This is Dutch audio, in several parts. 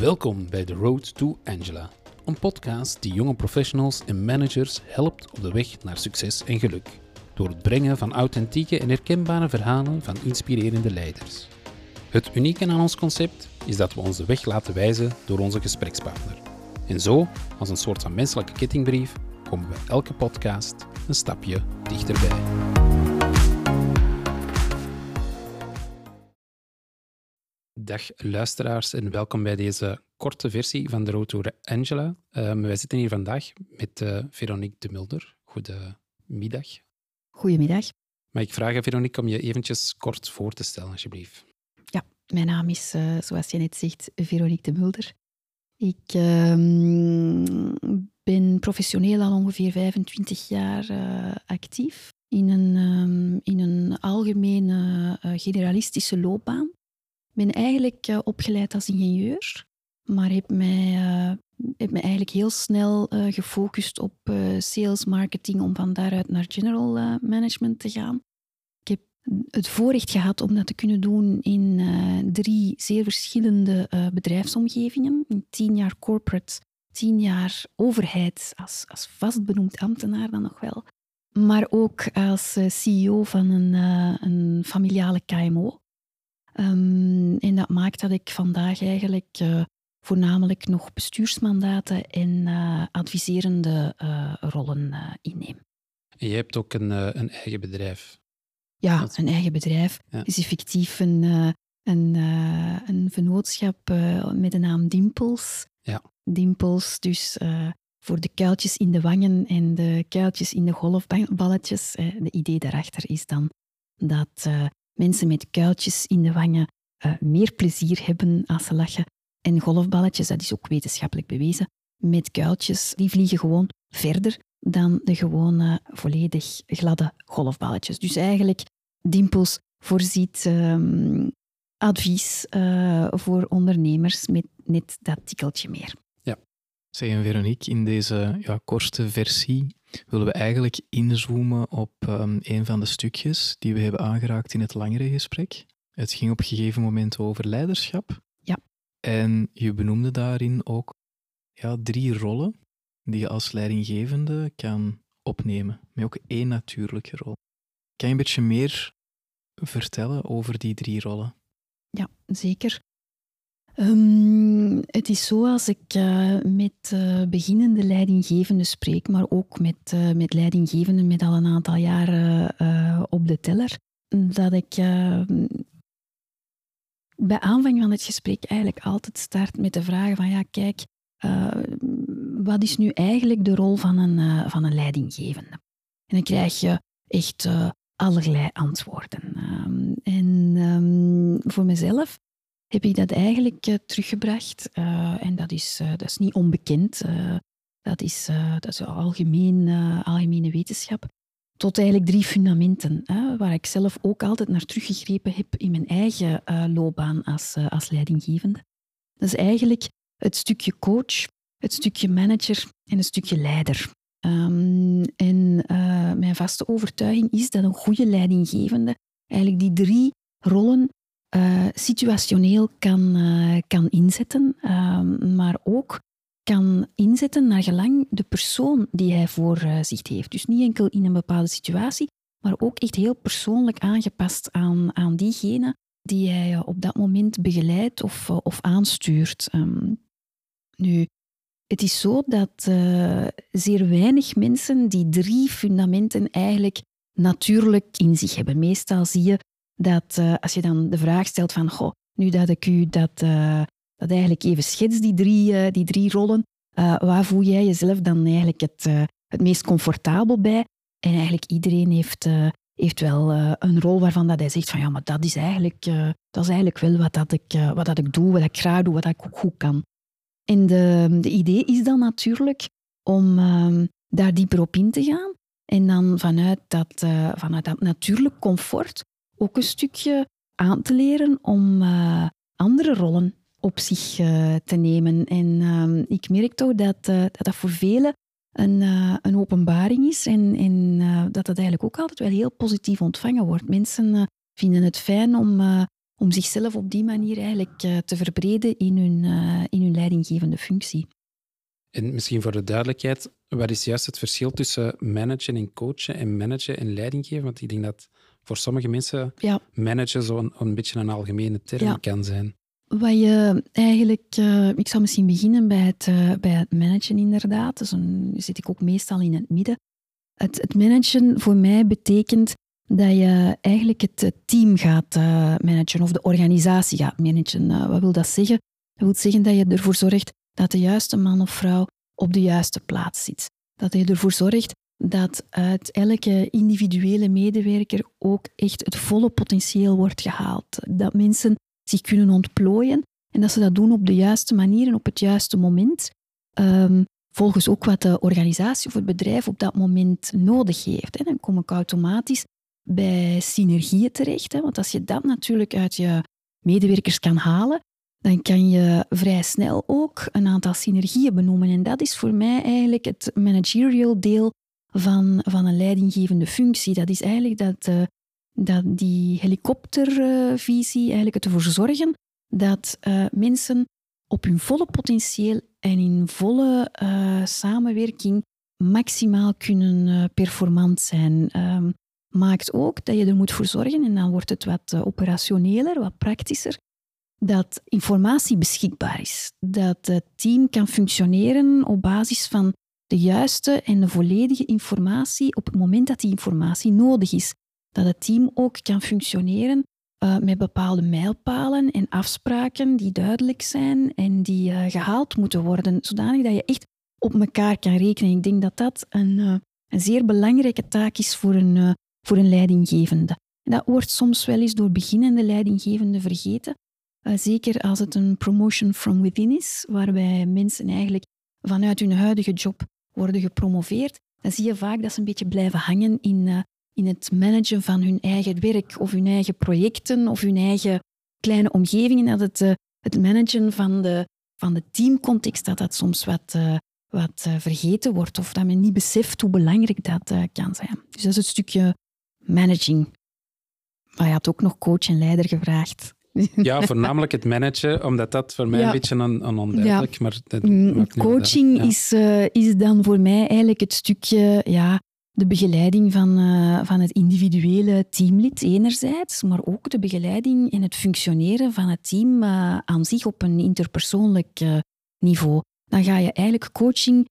Welkom bij The Road to Angela, een podcast die jonge professionals en managers helpt op de weg naar succes en geluk. Door het brengen van authentieke en herkenbare verhalen van inspirerende leiders. Het unieke aan ons concept is dat we onze weg laten wijzen door onze gesprekspartner. En zo, als een soort van menselijke kettingbrief, komen we elke podcast een stapje dichterbij. Dag luisteraars en welkom bij deze korte versie van de Road to Angela. Um, wij zitten hier vandaag met uh, Veronique de Mulder. Goedemiddag. Goedemiddag. Mag ik vragen, Veronique, om je eventjes kort voor te stellen, alsjeblieft? Ja, mijn naam is, uh, zoals je net zegt, Veronique de Mulder. Ik uh, ben professioneel al ongeveer 25 jaar uh, actief in een, um, in een algemene generalistische loopbaan ben eigenlijk uh, opgeleid als ingenieur, maar heb mij, uh, heb mij eigenlijk heel snel uh, gefocust op sales marketing om van daaruit naar general management te gaan. Ik heb het voorrecht gehad om dat te kunnen doen in drie zeer verschillende bedrijfsomgevingen. In tien jaar corporate, tien jaar overheid als, als vastbenoemd ambtenaar dan nog wel. Maar ook als CEO van een, een familiale KMO. Um, en dat maakt dat ik vandaag eigenlijk uh, voornamelijk nog bestuursmandaten en uh, adviserende uh, rollen inneem. En je hebt ook een, een eigen bedrijf? Ja, een eigen bedrijf. Ja. Is effectief een, een, een vennootschap met de naam Dimpels. Ja. Dimpels, dus voor de kuiltjes in de wangen en de kuiltjes in de golfballetjes. de idee daarachter is dan dat mensen met kuiltjes in de wangen uh, meer plezier hebben als ze lachen. En golfballetjes, dat is ook wetenschappelijk bewezen, met kuiltjes, die vliegen gewoon verder dan de gewone volledig gladde golfballetjes. Dus eigenlijk, Dimpels voorziet um, advies uh, voor ondernemers met net dat tikkeltje meer. Zeg, en Veronique, in deze ja, korte versie willen we eigenlijk inzoomen op um, een van de stukjes die we hebben aangeraakt in het langere gesprek. Het ging op een gegeven moment over leiderschap. Ja. En je benoemde daarin ook ja, drie rollen die je als leidinggevende kan opnemen, met ook één natuurlijke rol. Kan je een beetje meer vertellen over die drie rollen? Ja, zeker. Um, het is zo als ik uh, met uh, beginnende leidinggevenden spreek, maar ook met, uh, met leidinggevenden met al een aantal jaren op de teller, dat ik bij aanvang van het gesprek eigenlijk altijd start met de vraag van ja, kijk, wat is nu eigenlijk de rol van een, van een leidinggevende? En dan krijg je echt allerlei antwoorden. Um, en voor mezelf heb ik dat eigenlijk uh, teruggebracht. Uh, en dat is, uh, dat is niet onbekend. dat, is, dat is algemeen, algemene wetenschap. Tot eigenlijk drie fundamenten, hè, waar ik zelf ook altijd naar teruggegrepen heb in mijn eigen loopbaan als, als leidinggevende. Dat is eigenlijk het stukje coach, het stukje manager en het stukje leider. Um, en mijn vaste overtuiging is dat een goede leidinggevende eigenlijk die drie rollen uh, situationeel kan, uh, kan inzetten, uh, maar ook kan inzetten naar gelang de persoon die hij voor eh, zich heeft. Dus niet enkel in een bepaalde situatie, maar ook echt heel persoonlijk aangepast aan, aan diegene die hij op dat moment begeleidt of, of aanstuurt. Um, nu, het is zo dat zeer weinig mensen die drie fundamenten eigenlijk natuurlijk in zich hebben. Meestal zie je dat uh, als je dan de vraag stelt van, goh, nu dat ik u dat, uh, dat eigenlijk even schets, die drie, uh, die drie rollen, waar voel jij jezelf dan eigenlijk het, het meest comfortabel bij? En eigenlijk iedereen heeft, heeft wel een rol waarvan dat hij zegt van, ja, maar dat is eigenlijk, dat is eigenlijk wel wat, dat ik, wat dat ik doe, wat ik graag doe, wat ik ook goed kan. En de, de idee is dan natuurlijk om ehm, daar dieper op in te gaan en dan vanuit dat, vanuit dat natuurlijk comfort ook een stukje aan te leren om uh, andere rollen op zich uh, te nemen. En uh, ik merk toch dat, uh, dat, dat voor velen een, een openbaring is en, dat dat eigenlijk ook altijd wel heel positief ontvangen wordt. Mensen vinden het fijn om, om zichzelf op die manier eigenlijk te verbreden in hun, in hun leidinggevende functie. En misschien voor de duidelijkheid, wat is juist het verschil tussen managen en coachen en managen en leiding geven? Want ik denk dat voor sommige mensen ja. managen zo'n een beetje een algemene term kan zijn. Wat je eigenlijk, uh, ik zal misschien beginnen bij het, uh, bij het managen inderdaad. Dus dan zit ik ook meestal in het midden. Het, het managen voor mij betekent dat je eigenlijk het team gaat uh, managen of de organisatie gaat managen. wat wil dat zeggen? Dat wil zeggen dat je ervoor zorgt dat de juiste man of vrouw op de juiste plaats zit. Dat je ervoor zorgt dat uit elke individuele medewerker ook echt het volle potentieel wordt gehaald. Dat mensen zich kunnen ontplooien en dat ze dat doen op de juiste manier en op het juiste moment. Um, volgens ook wat de organisatie of het bedrijf op dat moment nodig heeft. Hè. Dan kom ik automatisch bij synergieën terecht. Hè. Want als je dat natuurlijk uit je medewerkers kan halen, dan kan je vrij snel ook een aantal synergieën benoemen. En dat is voor mij eigenlijk het managerial deel van, van een leidinggevende functie. Dat is eigenlijk dat, uh, dat die helikoptervisie eigenlijk ervoor zorgen dat uh, mensen op hun volle potentieel en in volle uh, samenwerking maximaal kunnen performant zijn. Um, maakt ook dat je er moet voor zorgen, en dan wordt het wat operationeler, wat praktischer, dat informatie beschikbaar is. Dat het team kan functioneren op basis van de juiste en de volledige informatie op het moment dat die informatie nodig is. Dat het team ook kan functioneren uh, met bepaalde mijlpalen en afspraken die duidelijk zijn en die uh, gehaald moeten worden, zodanig dat je echt op elkaar kan rekenen. Ik denk dat dat een, uh, een zeer belangrijke taak is voor een, voor een leidinggevende. dat wordt soms wel eens door beginnende leidinggevenden vergeten. zeker als het een promotion from within is, waarbij mensen eigenlijk vanuit hun huidige job worden gepromoveerd, dan zie je vaak dat ze een beetje blijven hangen in, uh, in het managen van hun eigen werk of hun eigen projecten of hun eigen kleine omgevingen. Dat het, uh, het managen van de, van de teamcontext, dat dat soms wat, uh, wat vergeten wordt of dat men niet beseft hoe belangrijk dat kan zijn. Dus dat is het stukje managing. Maar je had ook nog coach en leider gevraagd. Ja, voornamelijk het managen, omdat dat voor mij een beetje een, een onduidelijk. Ja. Maar mm, coaching is, uh, is dan voor mij eigenlijk het stukje ja, de begeleiding van, uh, van het individuele teamlid enerzijds, maar ook de begeleiding en het functioneren van het team uh, aan zich op een interpersoonlijk niveau. Dan ga je eigenlijk coaching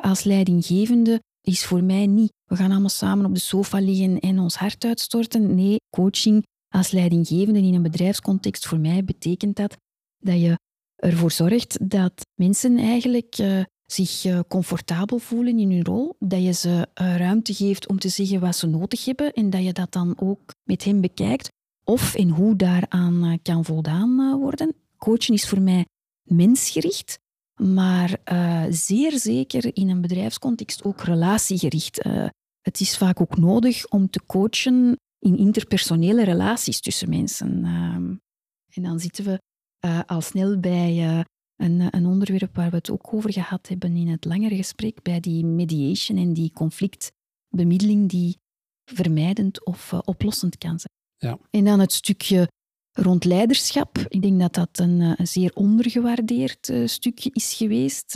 als leidinggevende is voor mij niet. We gaan allemaal samen op de sofa liggen en ons hart uitstorten. Nee, coaching als leidinggevende in een bedrijfscontext, voor mij betekent dat dat je ervoor zorgt dat mensen eigenlijk uh, zich uh, comfortabel voelen in hun rol, dat je ze uh, ruimte geeft om te zeggen wat ze nodig hebben en dat je dat dan ook met hen bekijkt of en hoe daaraan kan voldaan worden. Coachen is voor mij mensgericht, maar zeer zeker in een bedrijfscontext ook relatiegericht. het is vaak ook nodig om te coachen in interpersonele relaties tussen mensen. Ehm, en dan zitten we uh, al snel bij uh, een, een, onderwerp waar we het ook over gehad hebben in het langere gesprek, bij die mediation en die conflictbemiddeling die vermijdend of uh, oplossend kan zijn. Ja. En dan het stukje rond leiderschap. Ik denk dat dat een, een zeer ondergewaardeerd stukje is geweest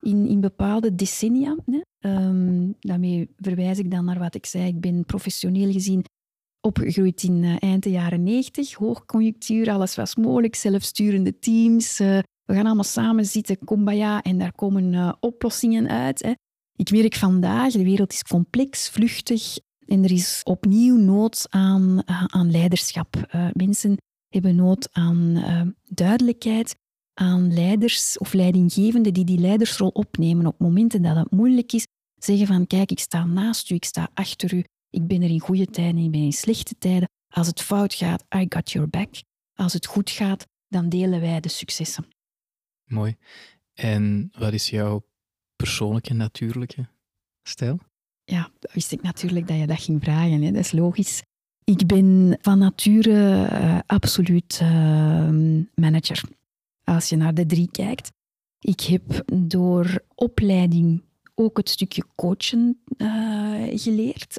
in, in bepaalde decennia. Hè. Um, daarmee verwijs ik dan naar wat ik zei. Ik ben professioneel gezien opgegroeid in uh, eind de jaren 90, hoogconjunctuur, alles was mogelijk, zelfsturende teams. Uh, we gaan allemaal samen zitten, kumbaya, en daar komen uh, oplossingen uit. Hè. Ik merk vandaag, de wereld is complex, vluchtig, en er is opnieuw nood aan, aan leiderschap. mensen hebben nood aan duidelijkheid, aan leiders of leidinggevenden die die leidersrol opnemen op momenten dat het moeilijk is. Zeggen van, kijk, ik sta naast u, ik sta achter u, ik ben er in goede tijden, ik ben in slechte tijden. Als het fout gaat, I got your back. Als het goed gaat, dan delen wij de successen. Mooi. En wat is jouw persoonlijke, natuurlijke stijl? Ja, wist ik natuurlijk dat je dat ging vragen. Hè. Dat is logisch. Ik ben van nature uh, absoluut uh, manager. Als je naar de drie kijkt. Ik heb door opleiding ook het stukje coachen uh, geleerd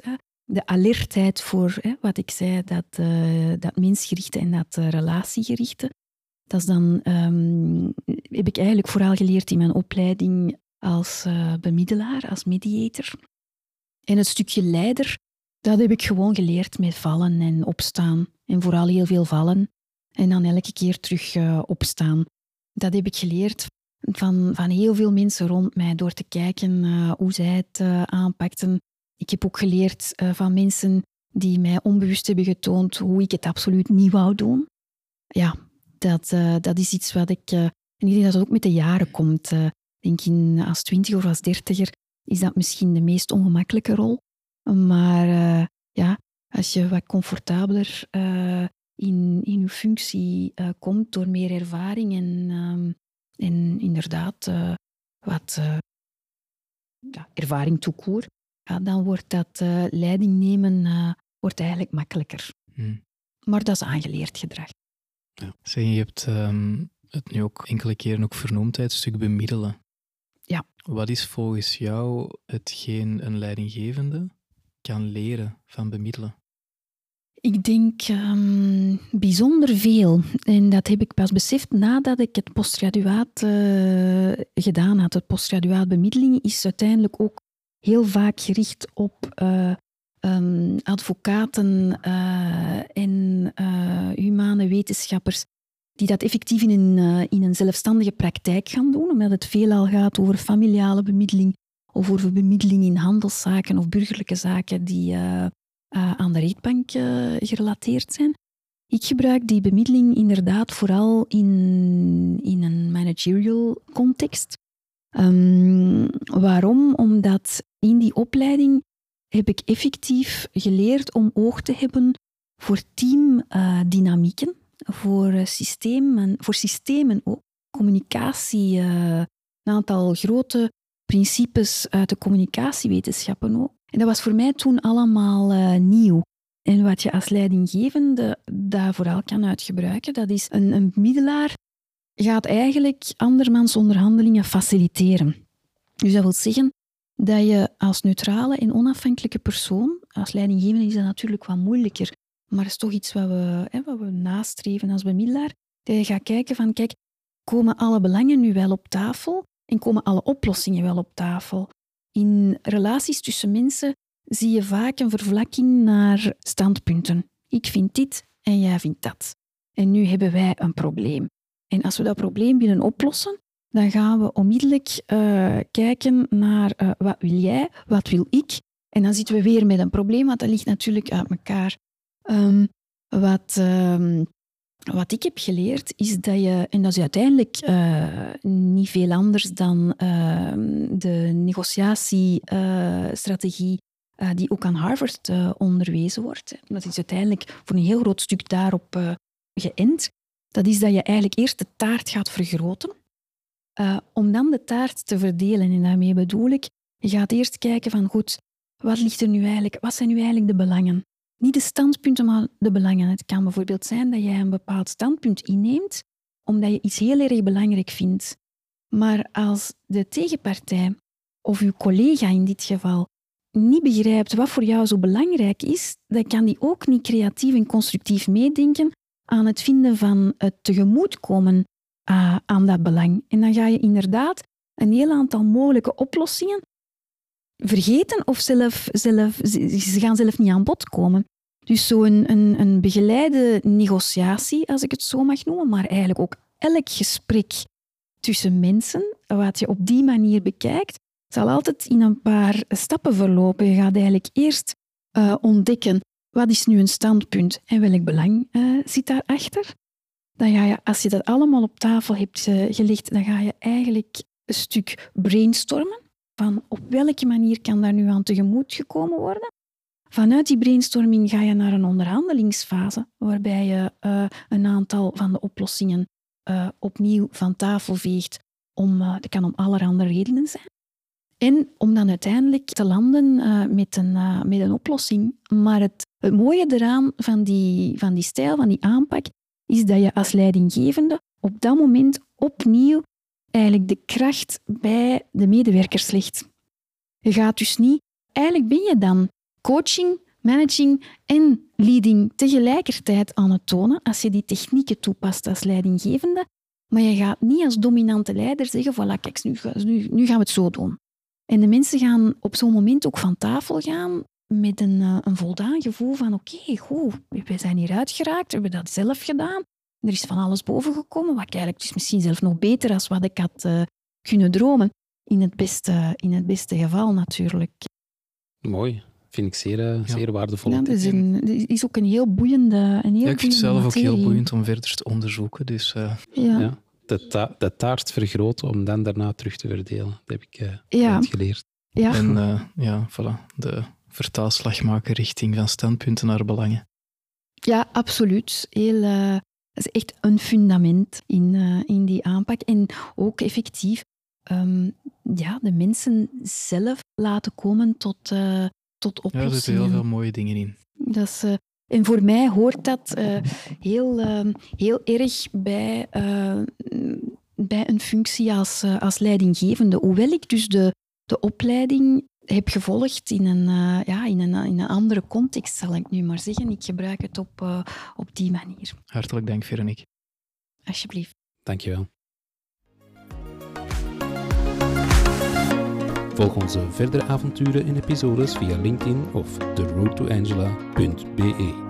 de alertheid voor hè, wat ik zei, dat, uh, dat mensgerichte en dat uh, relatiegerichte. Dat is dan, um, heb ik eigenlijk vooral geleerd in mijn opleiding als uh, bemiddelaar, als mediator. En het stukje leider, dat heb ik gewoon geleerd met vallen en opstaan. En vooral heel veel vallen en dan elke keer terug opstaan. Dat heb ik geleerd van, van heel veel mensen rond mij door te kijken hoe zij het aanpakten ik heb ook geleerd uh, van mensen die mij onbewust hebben getoond hoe ik het absoluut niet wou doen. Ja, dat, uh, dat is iets wat ik... Uh, en ik denk dat het ook met de jaren komt. Ik denk in, als twintig of als dertiger is dat misschien de meest ongemakkelijke rol. Maar ja, als je wat comfortabeler in, in je functie komt door meer ervaring en, um, en inderdaad wat ja, ervaring toekoer, ja, dan wordt dat uh, leiding nemen uh, wordt eigenlijk makkelijker. Hmm. Maar dat is aangeleerd gedrag. Ja. Zeg, je hebt um, het nu ook enkele keren ook vernoemd, het stuk bemiddelen. Ja. Wat is volgens jou hetgeen een leidinggevende kan leren van bemiddelen? Ik denk um, bijzonder veel. En dat heb ik pas beseft nadat ik het postgraduaat uh, gedaan had. Het postgraduaat bemiddeling is uiteindelijk ook heel vaak gericht op uh, um, advocaten uh, en uh, humane wetenschappers die dat effectief in een, in een zelfstandige praktijk gaan doen, omdat het veelal gaat over familiale bemiddeling of over bemiddeling in handelszaken of burgerlijke zaken die aan de rechtbank gerelateerd zijn. Ik gebruik die bemiddeling inderdaad vooral in, in een managerial context. Um, waarom? Omdat in die opleiding heb ik effectief geleerd om oog te hebben voor teamdynamieken, voor, systemen, voor systemen ook, communicatie, uh, een aantal grote principes uit de communicatiewetenschappen ook. En dat was voor mij toen allemaal uh, nieuw. En wat je als leidinggevende daar vooral kan uitgebruiken, dat is een, een middelaar gaat eigenlijk andermans onderhandelingen faciliteren. Dus dat wil zeggen dat je als neutrale en onafhankelijke persoon, als leidinggevende is dat natuurlijk wat moeilijker, maar is toch iets wat we, hè, wat we nastreven als bemiddelaar, dat je gaat kijken van, kijk, komen alle belangen nu wel op tafel en komen alle oplossingen wel op tafel? In relaties tussen mensen zie je vaak een vervlakking naar standpunten. Ik vind dit en jij vindt dat. En nu hebben wij een probleem. En als we dat probleem willen oplossen, dan gaan we onmiddellijk uh, kijken naar uh, wat wil jij, wat wil ik. En dan zitten we weer met een probleem, want dat ligt natuurlijk uit elkaar. Um, wat, um, wat ik heb geleerd is dat je, en dat is uiteindelijk uh, niet veel anders dan de negociatiestrategie die ook aan Harvard onderwezen wordt. Dat is uiteindelijk voor een heel groot stuk daarop geënt. Dat is dat je eigenlijk eerst de taart gaat vergroten, uh, om dan de taart te verdelen. En daarmee bedoel ik, je gaat eerst kijken van goed, wat ligt er nu eigenlijk, wat zijn nu eigenlijk de belangen? Niet de standpunten, maar de belangen. Het kan bijvoorbeeld zijn dat jij een bepaald standpunt inneemt omdat je iets heel erg belangrijk vindt. Maar als de tegenpartij of uw collega in dit geval niet begrijpt wat voor jou zo belangrijk is, dan kan die ook niet creatief en constructief meedenken aan het vinden van het tegemoetkomen uh, aan dat belang. En dan ga je inderdaad een heel aantal mogelijke oplossingen vergeten of zelf, zelf, ze gaan zelf niet aan bod komen. Dus zo'n een, een begeleide negociatie, als ik het zo mag noemen, maar eigenlijk ook elk gesprek tussen mensen, wat je op die manier bekijkt, zal altijd in een paar stappen verlopen. Je gaat eigenlijk eerst uh, ontdekken wat is nu een standpunt en welk belang uh, zit daarachter? Dan ga je, als je dat allemaal op tafel hebt uh, gelegd, dan ga je eigenlijk een stuk brainstormen van op welke manier kan daar nu aan tegemoet gekomen worden. Vanuit die brainstorming ga je naar een onderhandelingsfase, waarbij je uh, een aantal van de oplossingen opnieuw van tafel veegt. Om, dat kan om allerhande redenen zijn. En om dan uiteindelijk te landen met, een, met een oplossing. Maar het, het mooie eraan van die, van die stijl, van die aanpak, is dat je als leidinggevende op dat moment opnieuw eigenlijk de kracht bij de medewerkers legt. Je gaat dus niet... Eigenlijk ben je dan coaching managing en leading tegelijkertijd aan het tonen als je die technieken toepast als leidinggevende. Maar je gaat niet als dominante leider zeggen, voilà, kijk, nu, nu, nu gaan we het zo doen. En de mensen gaan op zo'n moment ook van tafel gaan met een, uh, een voldaan gevoel van oké, okay, goed, we zijn hier uitgeraakt, we hebben dat zelf gedaan. Er is van alles bovengekomen, wat eigenlijk dus misschien zelf nog beter als wat ik had uh, kunnen dromen. In het, beste, in het beste geval natuurlijk. Mooi. Vind ik zeer, uh, zeer waardevol. Ja, dat is, een, is ook een heel boeiende een heel ja, Ik vind het zelf materie. ook heel boeiend om verder te onderzoeken. Dus, ja. ja. De, ta de, taart vergroten om dan daarna terug te verdelen. Dat heb ik ja. geleerd. Ja. En ja, voilà, de vertaalslag maken richting van standpunten naar belangen. Ja, absoluut. Heel, uh, dat is echt een fundament in, uh, in die aanpak. En ook effectief um, ja, de mensen zelf laten komen tot, uh, tot oplossingen. Ja, er zitten heel veel mooie dingen in. Dat is, en voor mij hoort dat heel, heel erg bij, bij een functie als, als leidinggevende. Hoewel ik dus de, de opleiding heb gevolgd in een, uh, ja, in, een, in een andere context, zal ik nu maar zeggen. Ik gebruik het op, uh, op die manier. Hartelijk dank, Veronique. Alsjeblieft. Dankjewel. Volg onze verdere avonturen in episodes via LinkedIn of theroadtoangela.be.